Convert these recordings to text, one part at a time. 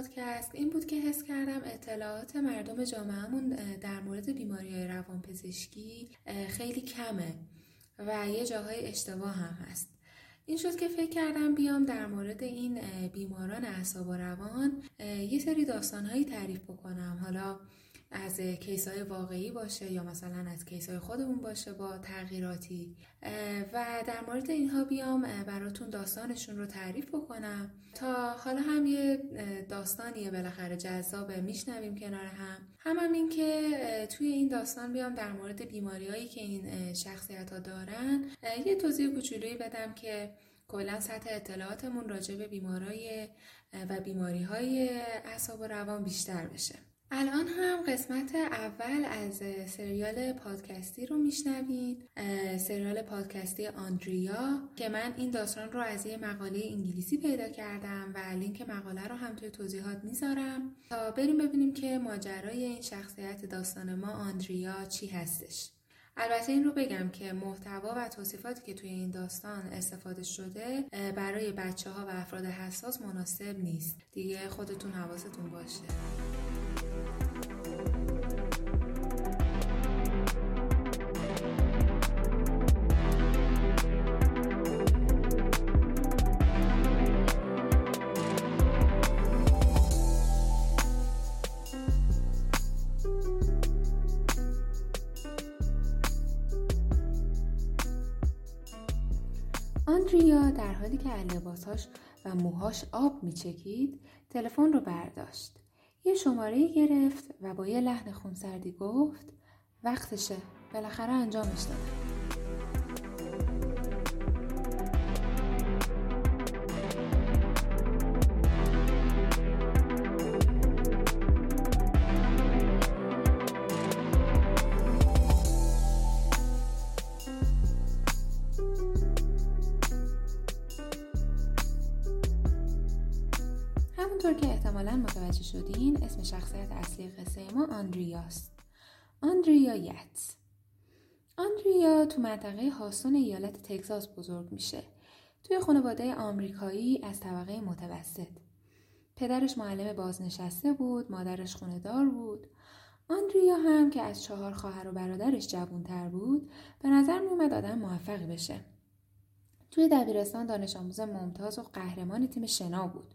پادکست این بود که حس کردم اطلاعات مردم جامعهمون در مورد بیماری های روانپزشکی خیلی کمه و یه جاهای اشتباه هم هست. این شد که فکر کردم بیام در مورد این بیماران اعصاب و روان یه سری داستانهایی تعریف بکنم. حالا از کیس های واقعی باشه یا مثلا از کیس های خودمون باشه با تغییراتی. و در مورد اینها بیام براتون داستانشون رو تعریف بکنم. تا حالا هم یه داستانیه بالاخره جذاب میشنویم کنار هم. هم, هم این که توی این داستان بیام در مورد بیماری هایی که این شخصیت ها دارن. یه توضیح کوچولویی بدم که کلا سطح اطلاعاتمون راجع به بیمارای و بیماری های اعصاب و روان بیشتر بشه. الان هم قسمت اول از سریال پادکستی رو میشنوید. سریال پادکستی آندریا که من این داستان رو از یه مقاله انگلیسی پیدا کردم و لینک مقاله رو هم توی توضیحات می‌ذارم. تا بریم ببینیم که ماجرای این شخصیت داستان ما آندریا چی هستش. البته این رو بگم که محتوا و توصیفاتی که توی این داستان استفاده شده برای بچه ها و افراد حساس مناسب نیست. دیگه خودتون حواستون باشه. لباسهاش و موهاش آب میچکید تلفن رو برداشت. یه شماره گرفت و با یه لحن خونسردی گفت وقتشه. بالاخره انجامش دادم. اسم شخصیت اصلی قصه ما آندریاست. آندریا یتس. آندریا تو منطقه هاستون ایالت تگزاس بزرگ میشه. توی خانواده آمریکایی از طبقه متوسط. پدرش معلم بازنشسته بود مادرش دار بود. آندریا هم که از چهار خواهر و برادرش جوانتر بود به نظر میومد آدم موفقی بشه. توی دبیرستان دانش آموز ممتاز و قهرمان تیم شنا بود.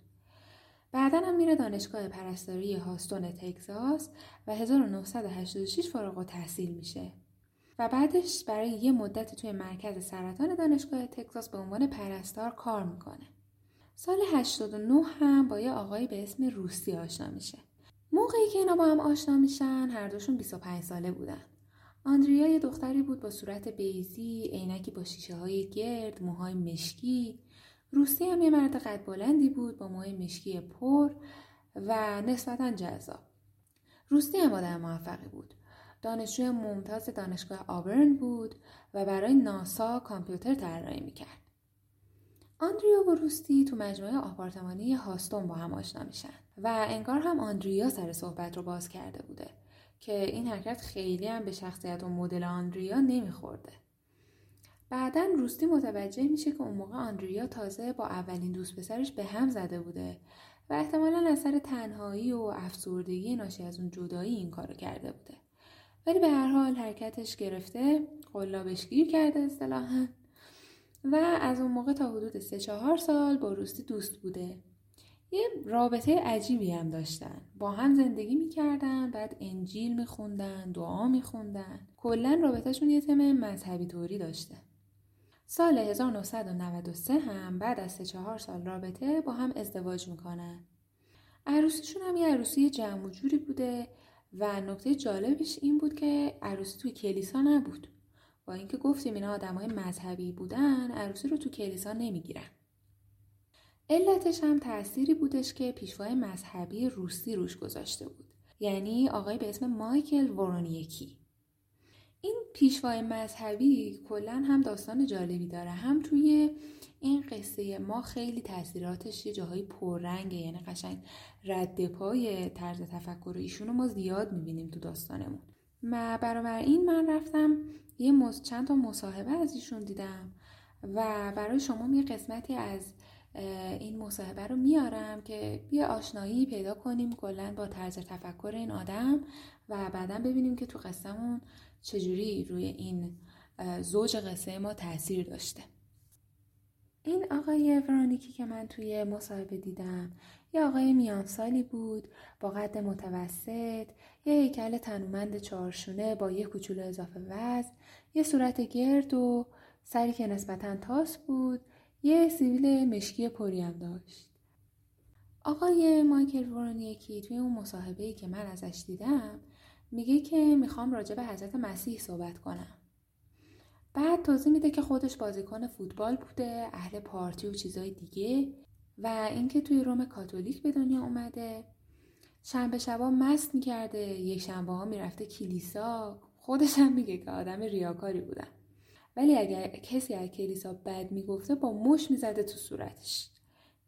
بعدا هم میره دانشگاه پرستاری هاستون تگزاس و 1986 فارغ تحصیل میشه و بعدش برای یه مدت توی مرکز سرطان دانشگاه تگزاس به عنوان پرستار کار می‌کنه. سال 89 هم با یه آقایی به اسم روسی آشنا میشه. موقعی که اینا با هم آشنا میشن هر دوشون 25 ساله بودن. آندریا یه دختری بود با صورت بیزی، عینکی با شیشه های گرد، موهای مشکی، روسی هم یه مرد قد بلندی بود با موهای مشکی پر و نسبتا جذاب. روسی هم آدم موفقی بود. دانشجوی ممتاز دانشگاه آبرن بود و برای ناسا کامپیوتر طراحی می‌کرد. آندریا و روستی تو مجموعه آپارتمانی هاستون با هم آشنا میشن و انگار هم آندریا سر صحبت رو باز کرده بوده که این حرکت خیلی هم به شخصیت و مدل آندریا نمیخورده. بعدا روستی متوجه میشه که اون موقع آندریا تازه با اولین دوست پسرش به هم زده بوده و احتمالا اثر تنهایی و افسردگی ناشی از اون جدایی این کارو کرده بوده. ولی به هر حال حرکتش گرفته قلابش گیر کرده اصطلاحا. و از اون موقع تا حدود سه چهار سال با روستی دوست بوده. یه رابطه عجیبی هم داشتن. با هم زندگی می‌کردن بعد انجیل میخوندن دعا میخوندن. کلا رابطهشون یه تم مذهبی طوری داشته. سال 1993 هم بعد از 3 سال رابطه با هم ازدواج می‌کنن. عروسیشون هم یه عروسی جمع و جوری بوده و نکته جالبش این بود که عروسی توی کلیسا نبود. با اینکه گفتیم اینا آدمای مذهبی بودن عروسی رو تو کلیسا نمی‌گیرن. علتش هم تأثیری بودش که پیشوای مذهبی روسی روش گذاشته بود. یعنی آقای به اسم مایکل ورونیکی. این پیشوای مذهبی کلا هم داستان جالبی داره. هم توی این قصه ما خیلی تاثیراتش یه جاهای پررنگه یعنی قشنگ رد پای طرز تفکر ایشونو ما زیاد می‌بینیم تو داستانمون. و برابر این من رفتم یه مز... چند تا مصاحبه از ایشون دیدم و برای شما یه قسمتی از این مصاحبه رو میارم که یه آشنایی پیدا کنیم کلا با طرز تفکر این آدم و بعدا ببینیم که تو قصهمون چجوری روی این زوج قصه ما تاثیر داشته؟ این آقای ورانیکی که من توی مصاحبه دیدم یه آقای میانسالی بود با قد متوسط یه هیکل تنومند چارشونه با یه کوچولو اضافه وزن یه صورت گرد و سری که نسبتا تاس بود یه سیویل مشکی پری هم داشت. آقای مایکل ورانیکی توی اون مصاحبه که من ازش دیدم میگه که می‌خوام راجع به حضرت مسیح صحبت کنم. بعد توضیح میده که خودش بازیکن فوتبال بوده اهل پارتی و چیزای دیگه و اینکه توی روم کاتولیک به دنیا اومده. شنبه شبا مست می‌کرده یک شنبه ها می‌رفته کلیسا. خودش هم میگه که آدم ریاکاری بودن. ولی اگر کسی از کلیسا بد می‌گفته با مش می‌زده تو صورتش.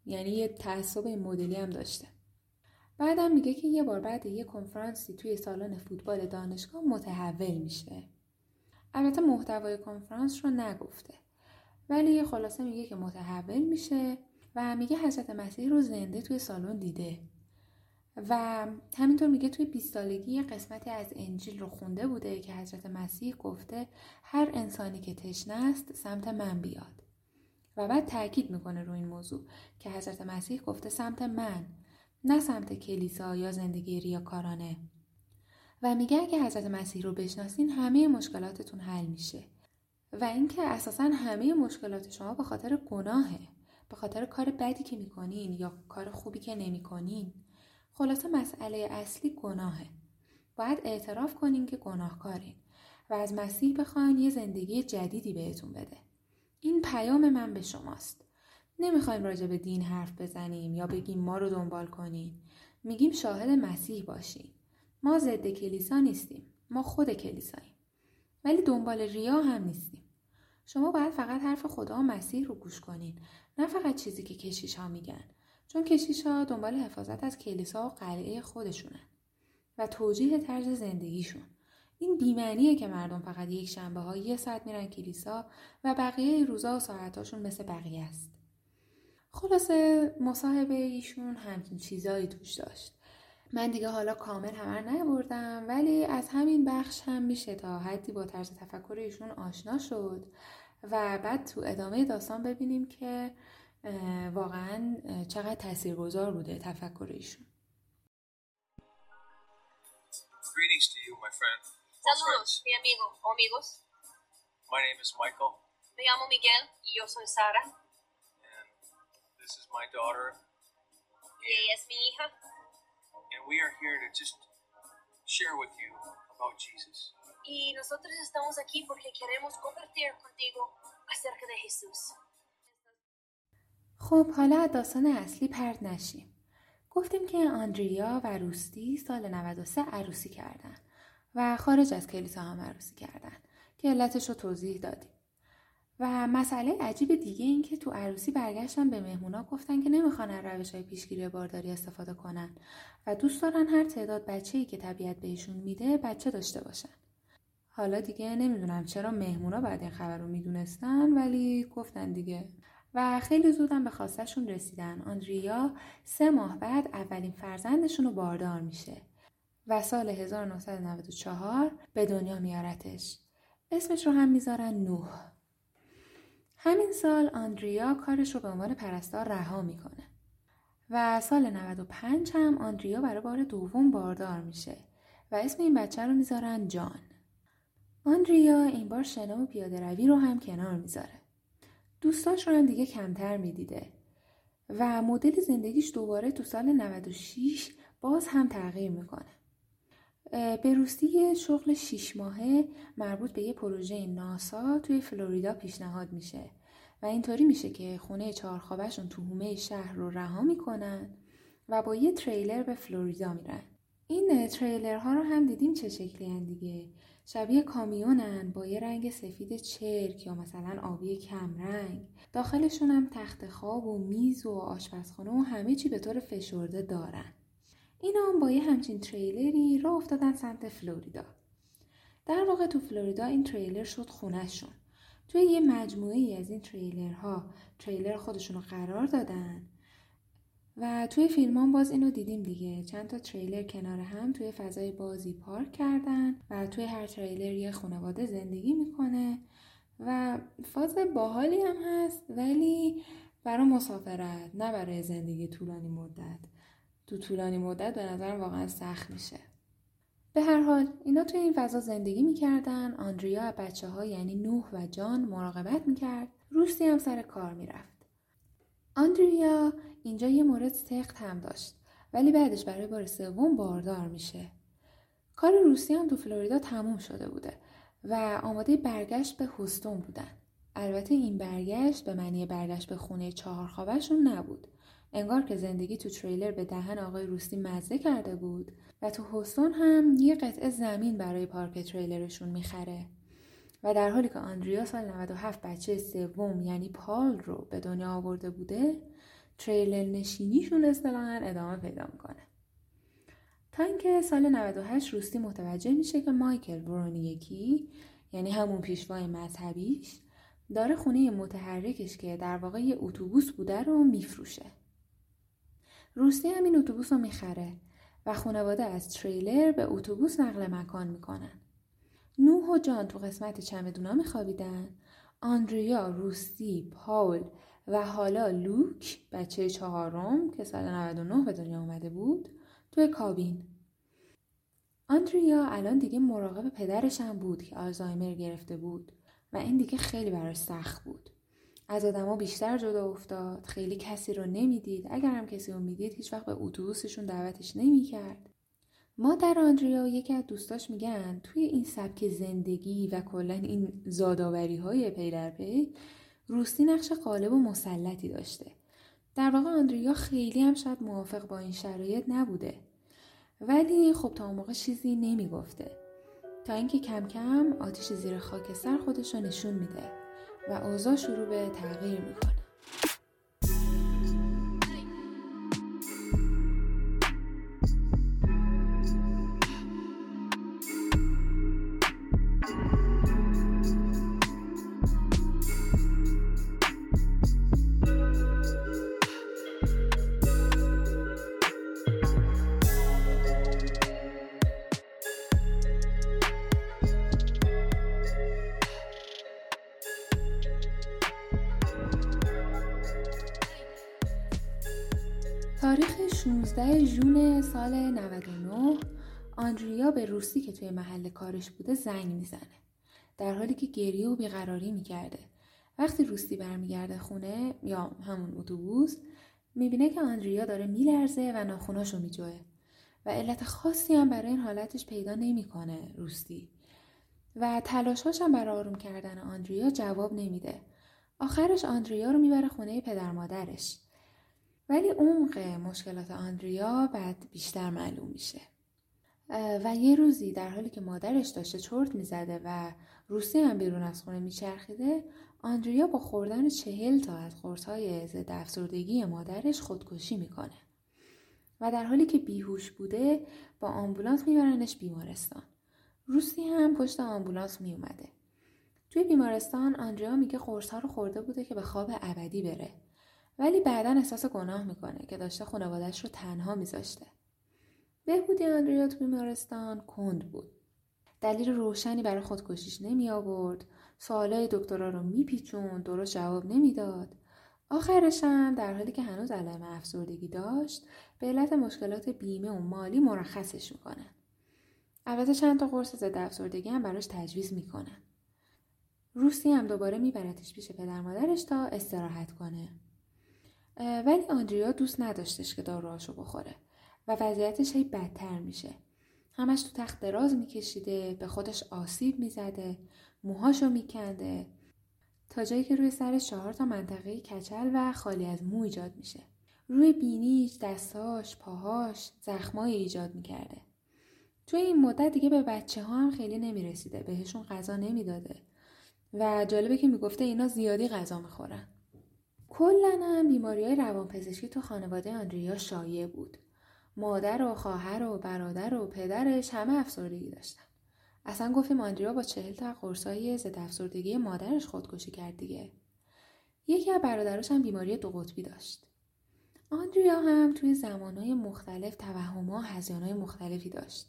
یعنی یه تعصب مدلی هم داشته. بعدم میگه که یه بار بعد یه کنفرانسی توی سالن فوتبال دانشگاه متحول میشه. البته محتوای کنفرانس رو نگفته. ولی خلاصه میگه که متحول میشه و میگه حضرت مسیح رو زنده توی سالن دیده. و همینطور میگه توی 20 سالگی قسمتی از انجیل رو خونده بوده که حضرت مسیح گفته هر انسانی که تشنه است سمت من بیاد. و بعد تاکید می‌کنه رو این موضوع که حضرت مسیح گفته سمت من. نه سمت کلیسا یا زندگی ریاکارانه. و میگه اگه حضرت مسیح رو بشناسین همه مشکلاتتون حل میشه. و اینکه اساسا همه مشکلات شما به خاطر گناهه. به خاطر کار بدی که می‌کنین یا کار خوبی که نمی‌کنین. خلاصه مسئله اصلی گناهه. باید اعتراف کنین که گناهکارین. و از مسیح بخواین یه زندگی جدیدی بهتون بده. این پیام من به شماست. نمی‌خوایم راجع به دین حرف بزنیم یا بگیم ما رو دنبال کنین. میگیم شاهد مسیح باشین. ما ضد کلیسا نیستیم. ما خود کلیساییم. ولی دنبال ریا هم نیستیم. شما باید فقط حرف خدا و مسیح رو گوش کنین. نه فقط چیزی که کشیش ها میگن. چون کشیش ها دنبال حفاظت از کلیسا و قلعه خودشونن. و توجیه طرز زندگیشون. این بیمعنیه که مردم فقط یک شنبه ها یه ساعت میرن کلیسا و بقیه روزا و ساعتاشون مثل بقیه است. خلاصه مصاحبه ایشون همچین چیزایی توش داشت من دیگه حالا کامل همه نبردم ولی از همین بخش هم میشه تا حدی با طرز تفکر ایشون آشنا شد و بعد تو ادامه داستان ببینیم که واقعا چقدر تاثیرگذار بوده تفکر ایشون Greetings to you, my friend. Saludos, mi amigo o amigos. My name is Michael. Me llamo Miguel y yo soy Sara. This is my daughter. Y ella es mi hija. And we are here to just share with you about Jesus. Y nosotros estamos aquí porque queremos compartir contigo acerca de Jesús. خب حالا داستان اصلی پرد نشیم. گفتیم که آندریا و روستی سال 93 عروسی کردن و خارج از کلیسا هم عروسی کردن که علتش رو توضیح دادیم. و مسئله عجیب دیگه این که تو عروسی برگشتن به مهمونا گفتن که نمی‌خوان روش های پیشگیری بارداری استفاده کنن و دوست دارن هر تعداد بچه ای که طبیعت بهشون میده بچه داشته باشن. حالا دیگه نمی‌دونم چرا مهمونا بعد این خبر رو می‌دونستن ولی گفتن دیگه و خیلی زودم به خواستشون رسیدن. آندریا سه ماه بعد اولین فرزندشون رو باردار میشه و سال 1994 به دنیا میارتش. اسمش رو هم می‌ذارن نوح. همین سال آندریا کارش رو به عنوان پرستار رها می‌کنه. و سال 95 هم آندریا برای بار دوم باردار میشه و اسم این بچه رو می‌ذارن جان. آندریا این بار شنا و پیاده روی رو هم کنار می‌ذاره. دوستاش رو هم دیگه کمتر می‌دیده و مدل زندگیش دوباره تو سال 96 باز هم تغییر می‌کنه. به روستی شغل شیش ماهه مربوط به یه پروژه ناسا توی فلوریدا پیشنهاد میشه و اینطوری میشه که خونه چهارخوابشون تو هومه شهر رو رها می‌کنن و با یه تریلر به فلوریدا میرن. این تریلرها رو هم دیدیم چه شکلی هن دیگه؟ شبیه کامیونن با یه رنگ سفید چرک یا مثلا آبی کمرنگ داخلشون هم تخت خواب و میز و آشپزخانه و همه چی به طور فشرده دارن. اینا هم با یه همچین تریلری راه افتادن سمت فلوریدا. در واقع تو فلوریدا این تریلر شد خونهشون. توی یه مجموعه ای از این تریلرها تریلر خودشون رو قرار دادن و توی فیلم باز اینو دیدیم دیگه. چند تا تریلر کنار هم توی فضای بازی پارک کردن و توی هر تریلر یه خانواده زندگی می‌کنه و فاز باحالی هم هست ولی برای مسافرت نه برای زندگی طولانی مدت. تو طولانی مدت به نظرم واقعا سخت میشه. به هر حال اینا توی این فضا زندگی می‌کردن آندریا بچه ها یعنی نوح و جان مراقبت می‌کرد. روسی هم سر کار می‌رفت. آندریا اینجا یه مورد سخت هم داشت ولی بعدش برای بار سوم باردار میشه. کار روسی هم تو فلوریدا تموم شده بوده و آماده برگشت به هوستون بودن. البته این برگشت به معنی برگشت به خونه چهارخوابشون نبود. انگار که زندگی تو تریلر به دهن آقای روسی مزه کرده بود و تو هوستون هم یه قطعه زمین برای پارک تریلرشون می‌خره. و در حالی که آندریا سال 97 بچه سوم یعنی پال رو به دنیا آورده بوده تریلر نشینیشون اصطلاحا ادامه پیدا می‌کنه. تا اینکه سال 98 روستی متوجه میشه که مایکل برونیکی یعنی همون پیشوای مذهبیش داره خونه متحرکش که در واقع یه اتوبوس بوده رو میفروشه. روسی هم این اتوبوس رو می‌خره و خانواده از تریلر به اتوبوس نقل مکان می‌کنن. نوح و جان تو قسمت چمدونا میخوابیدن. آندریا، روسی، پاول و حالا لوک بچه چهارم که سال 99 به دنیا آمده بود توی کابین. آندریا الان دیگه مراقب پدرش هم بود که آلزایمر گرفته بود و این دیگه خیلی براش سخت بود. از آدما بیشتر جدا افتاد. خیلی کسی رو نمی‌دید. اگر هم کسی رو می‌دید هیچ وقت به اتوبوسشون دعوتش نمی‌کرد. مادر آندریا و یکی از دوستاش میگن توی این سبک زندگی و کلا این زادآوری های پی در پی روستی نقش قالب و مسلطی داشته. در واقع آندریا خیلی هم شاید موافق با این شرایط نبوده. ولی خب تا اون موقع چیزی نمی‌گفته. تا اینکه کم کم آتیش زیر خاکستر خودش رو نشون میده. و اوضاع شروع به تغییر می‌کنه. 16 ژون سال 99 آندریا به روسی که توی محل کارش بوده زنگ می‌زنه. در حالی که گریه و بیقراری می‌کرده. وقتی روسی برمیگرده خونه یا همون اتوبوس می‌بینه که آندریا داره میلرزه و ناخوناشو میجوه. و علت خاصی هم برای این حالتش پیدا نمی‌کنه روستی و تلاشاش هم برای آروم کردن آندریا جواب نمیده. آخرش آندریا رو می‌بره خونه پدر مادرش. ولی عمق مشکلات آندریا بعد بیشتر معلوم میشه. و یه روزی در حالی که مادرش داشته چرت می‌زده و روسی هم بیرون از خونه میچرخیده آندریا با خوردن چهل تا از قرصهای ضد افسردگی مادرش خودکشی می‌کنه. و در حالی که بیهوش بوده با آمبولانس میبرنش بیمارستان. روسی هم پشت آمبولانس میومده توی بیمارستان آندریا میگه قرص ها رو خورده بوده که به خواب ابدی بره. ولی بعدا احساس گناه می‌کنه که داشته خانوادش رو تنها میذاشته. بهبودی آندریا تو بیمارستان کند بود. دلیل روشنی برای خودکشیش نمی آورد. سوالای دکترا رو میپیچون درست جواب نمی‌داد. آخرش هم در حالی که هنوز علائم افسردگی داشت به علت مشکلات بیمه و مالی مرخصش می‌کنن. البته چند تا قرص ضد افسردگی هم براش تجویز می‌کنن. روسی هم دوباره میبرتش پیش پدر مادرش تا استراحت کنه. ولی آندریا دوست نداشتش که داروهاشو بخوره و وضعیتش هی بدتر میشه. همش تو تخت دراز میکشیده به خودش آسیب می‌زده موهاشو میکنده. تا جایی که روی سر چهار تا منطقه کچل و خالی از مو ایجاد میشه. روی بینیش دستاش پاهاش زخمایی ایجاد می‌کرده. توی این مدت دیگه به بچه ها هم خیلی نمی‌رسیده بهشون غذا نمی‌داده. و جالبه که می‌گفته اینا زیادی غذا می‌خورن. کلا هم بیماری های روانپزشکی تو خانواده آندریا شایع بود. مادر و خواهر و برادر و پدرش همه افسردگی داشتن. اصلا گفتیم آندریا با چهل تا قرصای ضد افسردگی مادرش خودکشی کرد دیگه یکی از برادراش هم بیماری دو قطبی داشت آندریا هم توی زمانهای مختلف توهمها و هزیانهای مختلفی داشت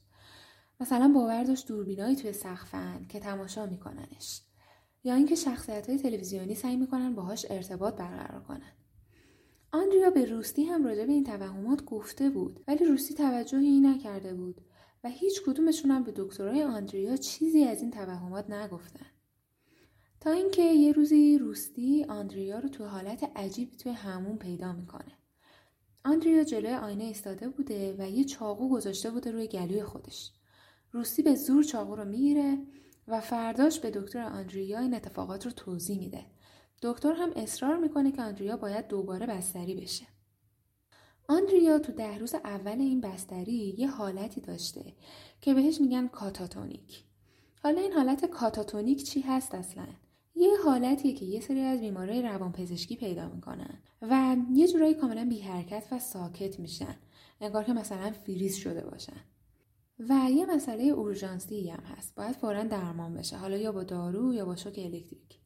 مثلا باور داشت دوربینایی توی سقفن که تماشا میکننش یا اینکه شخصیت های تلویزیونی سعی می‌کنن باهاش ارتباط برقرار کنن. آندریا به روستی هم راجع به این توهمات گفته بود ولی روستی توجهی نکرده بود و هیچ کدومشون هم به دکترای آندریا چیزی از این توهمات نگفتن. تا اینکه یه روزی روستی آندریا رو تو حالت عجیب توی همون پیدا می‌کنه. آندریا جلوی آینه ایستاده بوده و یه چاقو گذاشته بوده روی گلوی خودش. روستی به زور چاقو رو می‌گیره و فرداش به دکتر آندریا این اتفاقات رو توضیح میده. دکتر هم اصرار می‌کنه که آندریا باید دوباره بستری بشه. آندریا تو ده روز اول این بستری یه حالتی داشته که بهش میگن کاتاتونیک. حالا این حالت کاتاتونیک چی هست اصلا؟ یه حالتیه که یه سری از بیمارای روانپزشکی پیدا می‌کنن و یه جورایی کاملا بی حرکت و ساکت میشن. انگار که مثلا فریز شده باشن. و یه مسئله اورژانسی هم هست باید فورا درمان بشه حالا یا با دارو یا با شوک الکتریک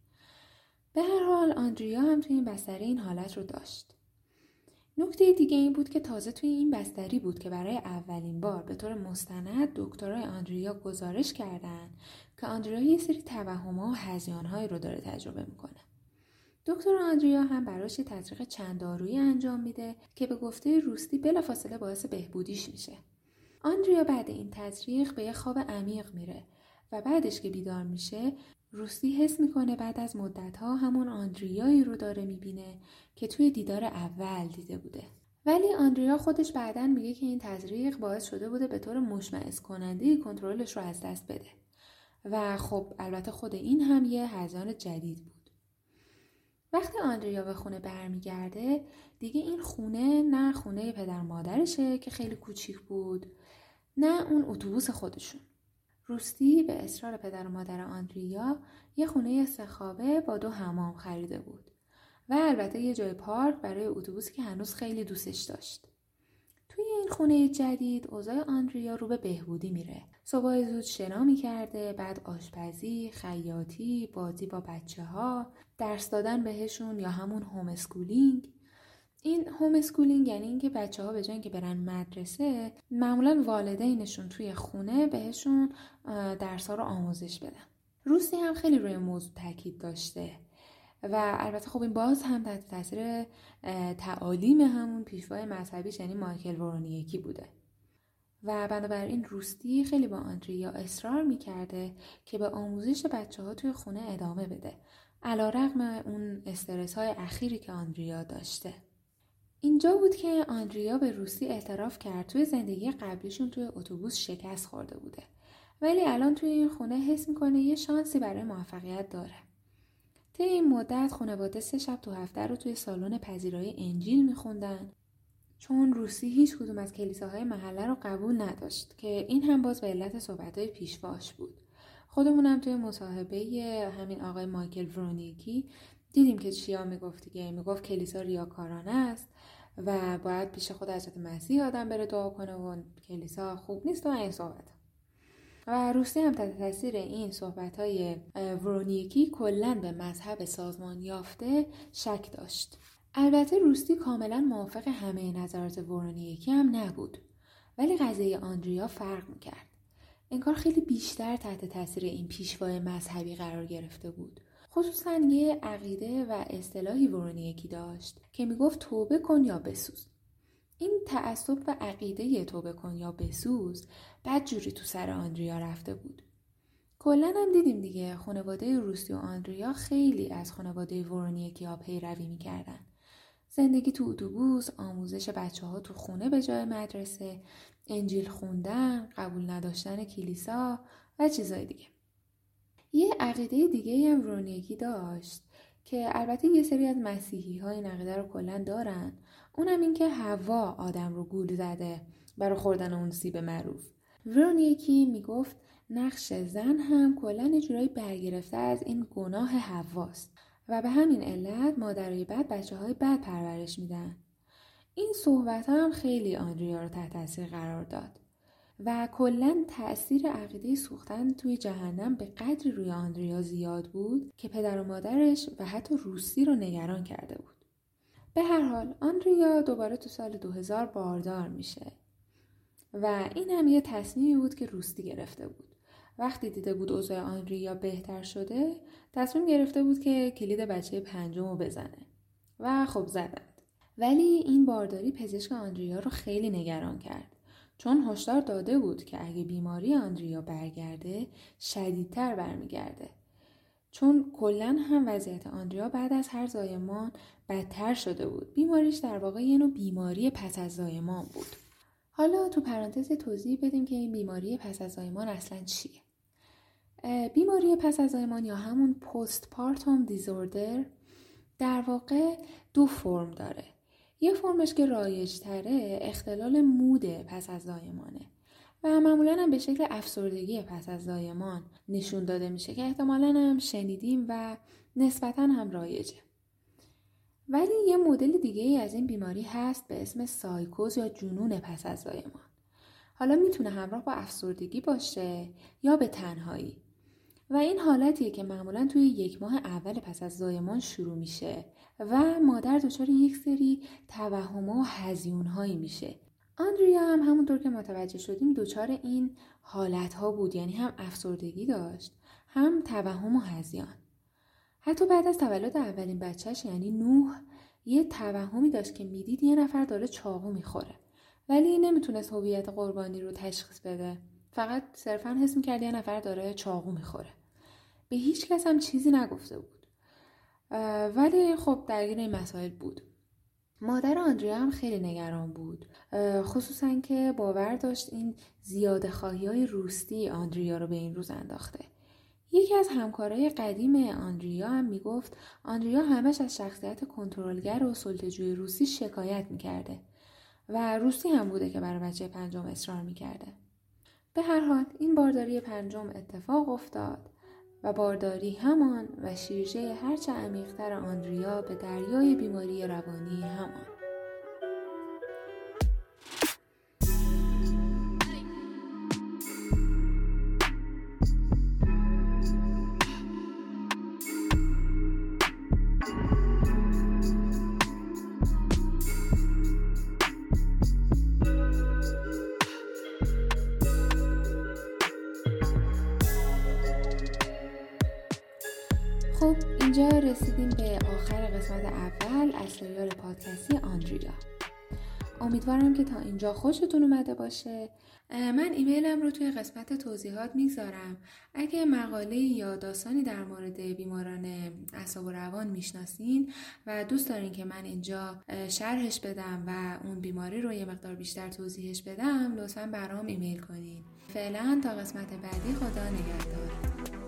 به هر حال آندریا هم توی این بستری این حالت رو داشت نکته دیگه این بود که تازه توی این بستری بود که برای اولین بار به طور مستند دکترای آندریا گزارش کردن که آندریا یه سری توهم‌ها و هزیانهایی رو داره تجربه می‌کنه. دکتر آندریا هم براش تزریق چند دارویی انجام میده که به گفته روستی بلافاصله باعث بهبودیش میشه. آندریا بعد این تزریق به یه خواب عمیق میره و بعدش که بیدار میشه روستی حس می‌کنه بعد از مدت ها همون آندریایی رو داره می‌بینه که توی دیدار اول دیده بوده. ولی آندریا خودش بعدا میگه که این تزریق باعث شده بوده به طور مشمعز کننده کنترلش رو از دست بده. و خب البته خود این هم یه هزیان جدید بود. وقتی آندریا به خونه برمیگرده دیگه این خونه نه خونه پدر مادرشه که خیلی کوچیک بود نه اون اتوبوس خودشون. روستی به اصرار پدر و مادر آندریا یه خونه سخابه با دو حمام خریده بود و البته یه جای پارک برای اتوبوسی که هنوز خیلی دوستش داشت. توی این خونه جدید اوضاع آندریا رو به بهبودی میره. صبح زود شنا می‌کرده، بعد آشپزی، خیاطی، بازی با بچه ها، درس دادن بهشون یا همون home schooling. این home schooling یعنی اینکه بچه ها به جای که برن مدرسه معمولا والدینشون توی خونه بهشون درس ها رو آموزش بدن. روستی هم خیلی روی موضوع تاکید داشته و البته خب این باز هم تحت تاثیر تعالیم همون پیشوای مذهبیش یعنی مایکل ورونیکی بوده و بنابراین روستی خیلی با آندریا اصرار می‌کرده که به آموزش بچه ها توی خونه ادامه بده علا رقم اون استرس های اخیری که آندریا داشته اینجا بود که آندریا به روسی اعتراف کرد توی زندگی قبلیشون توی اتوبوس شکست خورده بوده. ولی الان توی این خونه حس می‌کنه یه شانسی برای موفقیت داره. طی این مدت خانواده سه شب تو هفته رو توی سالن پذیرایی انجیل میخوندن. چون روسی هیچ کدوم از کلیساهای محله رو قبول نداشت که این هم باز به علت صحبتهای پیشواش بود. خودمونم توی مصاحبه همین آقای مایکل ورونیکی دیدیم که چیا می‌گفت دیگه. می‌گفت کلیسا ریاکارانه است و باید پیش خود حضرت مسیح آدم بره دعا کنه و کلیسا خوب نیست و این صحبت. و روسی هم تحت تاثیر این صحبت های ورونیکی کلا به مذهب سازمان یافته شک داشت. البته روستی کاملا موافق همه نظرات ورونیکی هم نبود. ولی قضیه آندریا فرق می‌کرد. انگار خیلی بیشتر تحت تاثیر این پیشوای مذهبی قرار گرفته بود. خصوصا یه عقیده و اصطلاحی ورونیکی داشت که می‌گفت توبه کن یا بسوز. این تعصب و عقیده توبه کن یا بسوز بد جوری تو سر آندریا رفته بود. کلا هم دیدیم دیگه خانواده روسی و آندریا خیلی از خانواده ورونیکی ها پیروی می‌کردن. زندگی تو اتوبوس آموزش بچه ها تو خونه به جای مدرسه انجیل خوندن قبول نداشتن کلیسا و چیزای دیگه. یه عقیده دیگه هم ورونیکی داشت که البته یه سری از مسیحی های این عقیده رو کلا دارن. اونم این که هوا آدم رو گول زده برای خوردن اون سیب معروف. ورونیکی می‌گفت نقش زن هم کلا یه جورایی برگرفته از این گناه هواست و به همین علت مادرای بد بچه های بد پرورش میدن. این صحبت هم خیلی آندریا رو تحت تاثیر قرار داد. و کلا تاثیر عقیده سوختن توی جهنم به قدری روی آندریا زیاد بود که پدر و مادرش و حتی روسی رو نگران کرده بود. به هر حال آندریا دوباره تو سال 2000 باردار میشه. و این هم یه تصمیمی بود که روستی گرفته بود. وقتی دیده بود اوضاع آنریا بهتر شده تصمیم گرفته بود که کلید بچه پنجم رو بزنه. و خب زدند. ولی این بارداری پزشک آندریا رو خیلی نگران کرد. چون هشدار داده بود که اگه بیماری آندریا برگرده شدیدتر برمیگرده. چون کلا هم وضعیت آندریا بعد از هر زایمان بدتر شده بود. بیماریش در واقع یه نوع بیماری پس از زایمان بود. حالا تو پرانتز توضیح بدیم که این بیماری پس از زایمان اصلا چیه. بیماری پس از زایمان یا همون پست پارتوم دیزوردر در واقع دو فرم داره. یه فرمش که رایج تره اختلال مود پس از زایمانه و معمولا هم به شکل افسردگی پس از زایمان نشون داده میشه که احتمالا هم شنیدیم و نسبتا هم رایجه. ولی یه مدل دیگه ای از این بیماری هست به اسم سایکوز یا جنون پس از زایمان حالا می‌تونه همراه با افسردگی باشه یا به تنهایی. و این حالتیه که معمولا توی یک ماه اول پس از زایمان شروع میشه و مادر دچار یک سری توهم و هزیون هایی میشه. آندریا هم همونطور که متوجه شدیم دچار این حالت ها بود یعنی هم افسردگی داشت هم توهم و هزیان. حتی بعد از تولد اولین بچهش یعنی نوح یه توهمی داشت که می‌دید یه نفر داره چاقو می‌خوره. ولی نمی‌تونست هویت قربانی رو تشخیص بده. فقط صرفا حس می‌کرد یه نفر داره چاقو می‌خوره. به هیچ کس هم چیزی نگفته بود. ولی خب درگیر این مسائل بود. مادر آندریا هم خیلی نگران بود. خصوصا که باور داشت این زیاده خواهی های روستی آندریا رو به این روز انداخته. یکی از همکارای قدیم آندریا هم می‌گفت آندریا همش از شخصیت کنترلگر و سلطه‌جوی روسی شکایت می‌کرده و روسی هم بوده که برای بچه پنجم اصرار می‌کرده. به هر حال این بارداری پنجم اتفاق افتاد. و بارداری همان و شیرجه هرچه عمیقتر آندریا به دریای بیماری روانی همان. اینجا خوشتون اومده باشه. من ایمیلم رو توی قسمت توضیحات می‌گذارم اگه مقاله یا داستانی در مورد بیماران اعصاب و روان می‌شناسین و دوست دارین که من اینجا شرحش بدم و اون بیماری رو یه مقدار بیشتر توضیحش بدم لطفا برام ایمیل کنین. فعلا تا قسمت بعدی خدا نگهدار.